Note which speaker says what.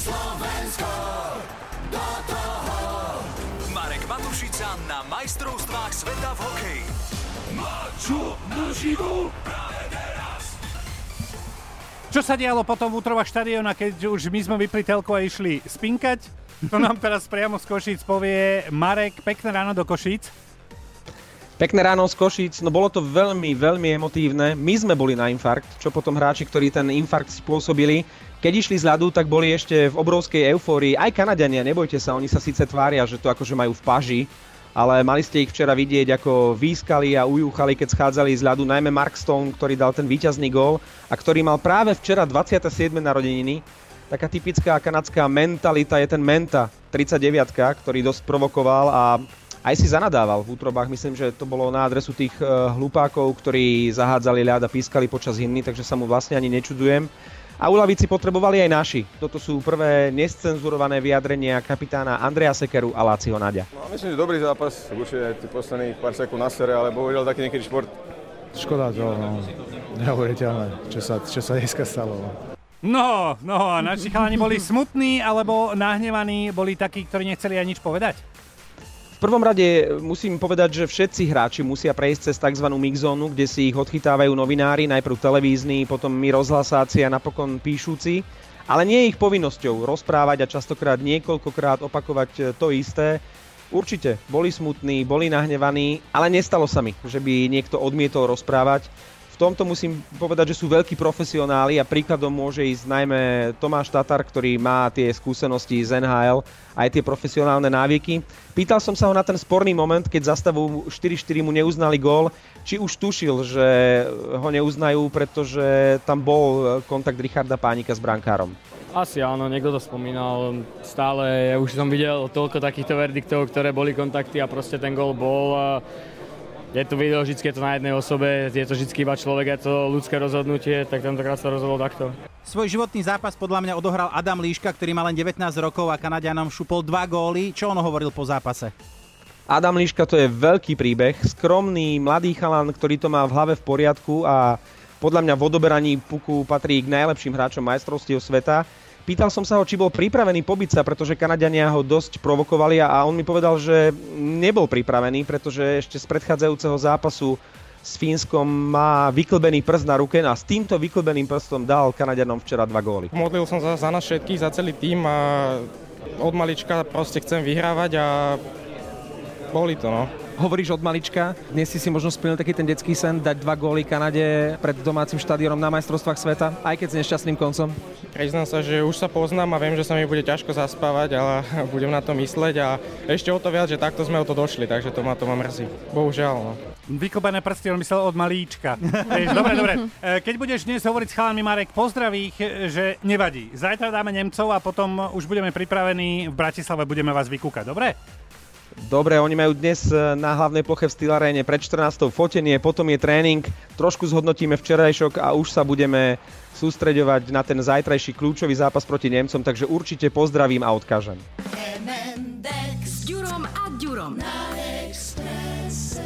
Speaker 1: Slovensko do toho.
Speaker 2: Marek Matušica na majstrovstvách sveta v hokeji.
Speaker 1: Mačo práve teraz.
Speaker 3: Čo sa dialo potom v útrovách štadióna, keď už my sme vypli telku a išli spinkať? To nám teraz priamo z Košíc povie Marek. Pekné ráno do Košíc.
Speaker 4: Pekné ráno z Košíc, no bolo to veľmi, veľmi emotívne. My sme boli na infarkt, čo potom hráči, ktorí ten infarkt spôsobili, keď išli z ľadu, tak boli ešte v obrovskej eufórii. Aj Kanadiania, nebojte sa, oni sa síce tvária, že to akože majú v paži, ale mali ste ich včera vidieť, ako výskali a ujúchali, keď schádzali z ľadu, najmä Mark Stone, ktorý dal ten víťazný gól a ktorý mal práve včera 27. narodeniny. Taká typická kanadská mentalita je ten Menta, 39 ktorý dosť provokoval a aj si zanadával v útrobách. Myslím, že to bolo na adresu tých uh, hlupákov, ktorí zahádzali ľad a pískali počas hymny, takže sa mu vlastne ani nečudujem. A uľavici potrebovali aj naši. Toto sú prvé nescenzurované vyjadrenia kapitána Andreja Sekeru a Láciho Nadia.
Speaker 5: No, myslím, že dobrý zápas, určite tých posledných pár sekúnd na sere, ale bohužiaľ taký niekedy šport.
Speaker 6: Škoda to, no, neuveriteľné, čo sa, čo sa dneska stalo. No.
Speaker 3: No, no naši chalani boli smutní alebo nahnevaní, boli takí, ktorí nechceli ani nič povedať?
Speaker 4: Prvom rade musím povedať, že všetci hráči musia prejsť cez tzv. mixzónu, kde si ich odchytávajú novinári, najprv televízni, potom my rozhlasáci a napokon píšuci. Ale nie je ich povinnosťou rozprávať a častokrát niekoľkokrát opakovať to isté. Určite, boli smutní, boli nahnevaní, ale nestalo sa mi, že by niekto odmietol rozprávať tomto musím povedať, že sú veľkí profesionáli a príkladom môže ísť najmä Tomáš Tatar, ktorý má tie skúsenosti z NHL, aj tie profesionálne návyky. Pýtal som sa ho na ten sporný moment, keď za stavu 4-4 mu neuznali gól, či už tušil, že ho neuznajú, pretože tam bol kontakt Richarda Pánika s brankárom.
Speaker 7: Asi áno, niekto to spomínal. Stále už som videl toľko takýchto verdiktov, ktoré boli kontakty a proste ten gól bol je to video vždy je to na jednej osobe, je to vždy iba človek, je to ľudské rozhodnutie, tak tentokrát sa rozhodol takto.
Speaker 8: Svoj životný zápas podľa mňa odohral Adam Líška, ktorý má len 19 rokov a Kanadianom šupol dva góly. Čo on hovoril po zápase?
Speaker 4: Adam Líška to je veľký príbeh, skromný mladý chalan, ktorý to má v hlave v poriadku a podľa mňa v odoberaní puku patrí k najlepším hráčom majstrovstiev sveta. Pýtal som sa ho, či bol pripravený pobiť sa, pretože Kanadiania ho dosť provokovali a on mi povedal, že nebol pripravený, pretože ešte z predchádzajúceho zápasu s Fínskom má vyklbený prst na ruke a s týmto vyklbeným prstom dal Kanadianom včera dva góly.
Speaker 9: Modlil som za, za nás všetkých, za celý tým a od malička proste chcem vyhrávať a boli to no
Speaker 4: hovoríš od malička. Dnes si si možno splnil taký ten detský sen, dať dva góly Kanade pred domácim štadiónom na majstrovstvách sveta, aj keď s nešťastným koncom?
Speaker 9: Priznám sa, že už sa poznám a viem, že sa mi bude ťažko zaspávať, ale budem na to mysleť a ešte o to viac, že takto sme o to došli, takže to ma to ma mrzí. Bohužiaľ. No.
Speaker 3: Vykopané prsty, on myslel od malíčka. dobre, dobre. E, keď budeš dnes hovoriť s chalami Marek, pozdrav ich, e, že nevadí. Zajtra dáme Nemcov a potom už budeme pripravení v Bratislave, budeme vás vykúkať, dobre?
Speaker 4: Dobre, oni majú dnes e, na hlavnej ploche v Steel pred 14. fotenie, potom je tréning, trošku zhodnotíme včerajšok a už sa budeme sústreďovať na ten zajtrajší kľúčový zápas proti Nemcom, takže určite pozdravím a odkážem. MND s Ďurom a Ďurom na Expresse.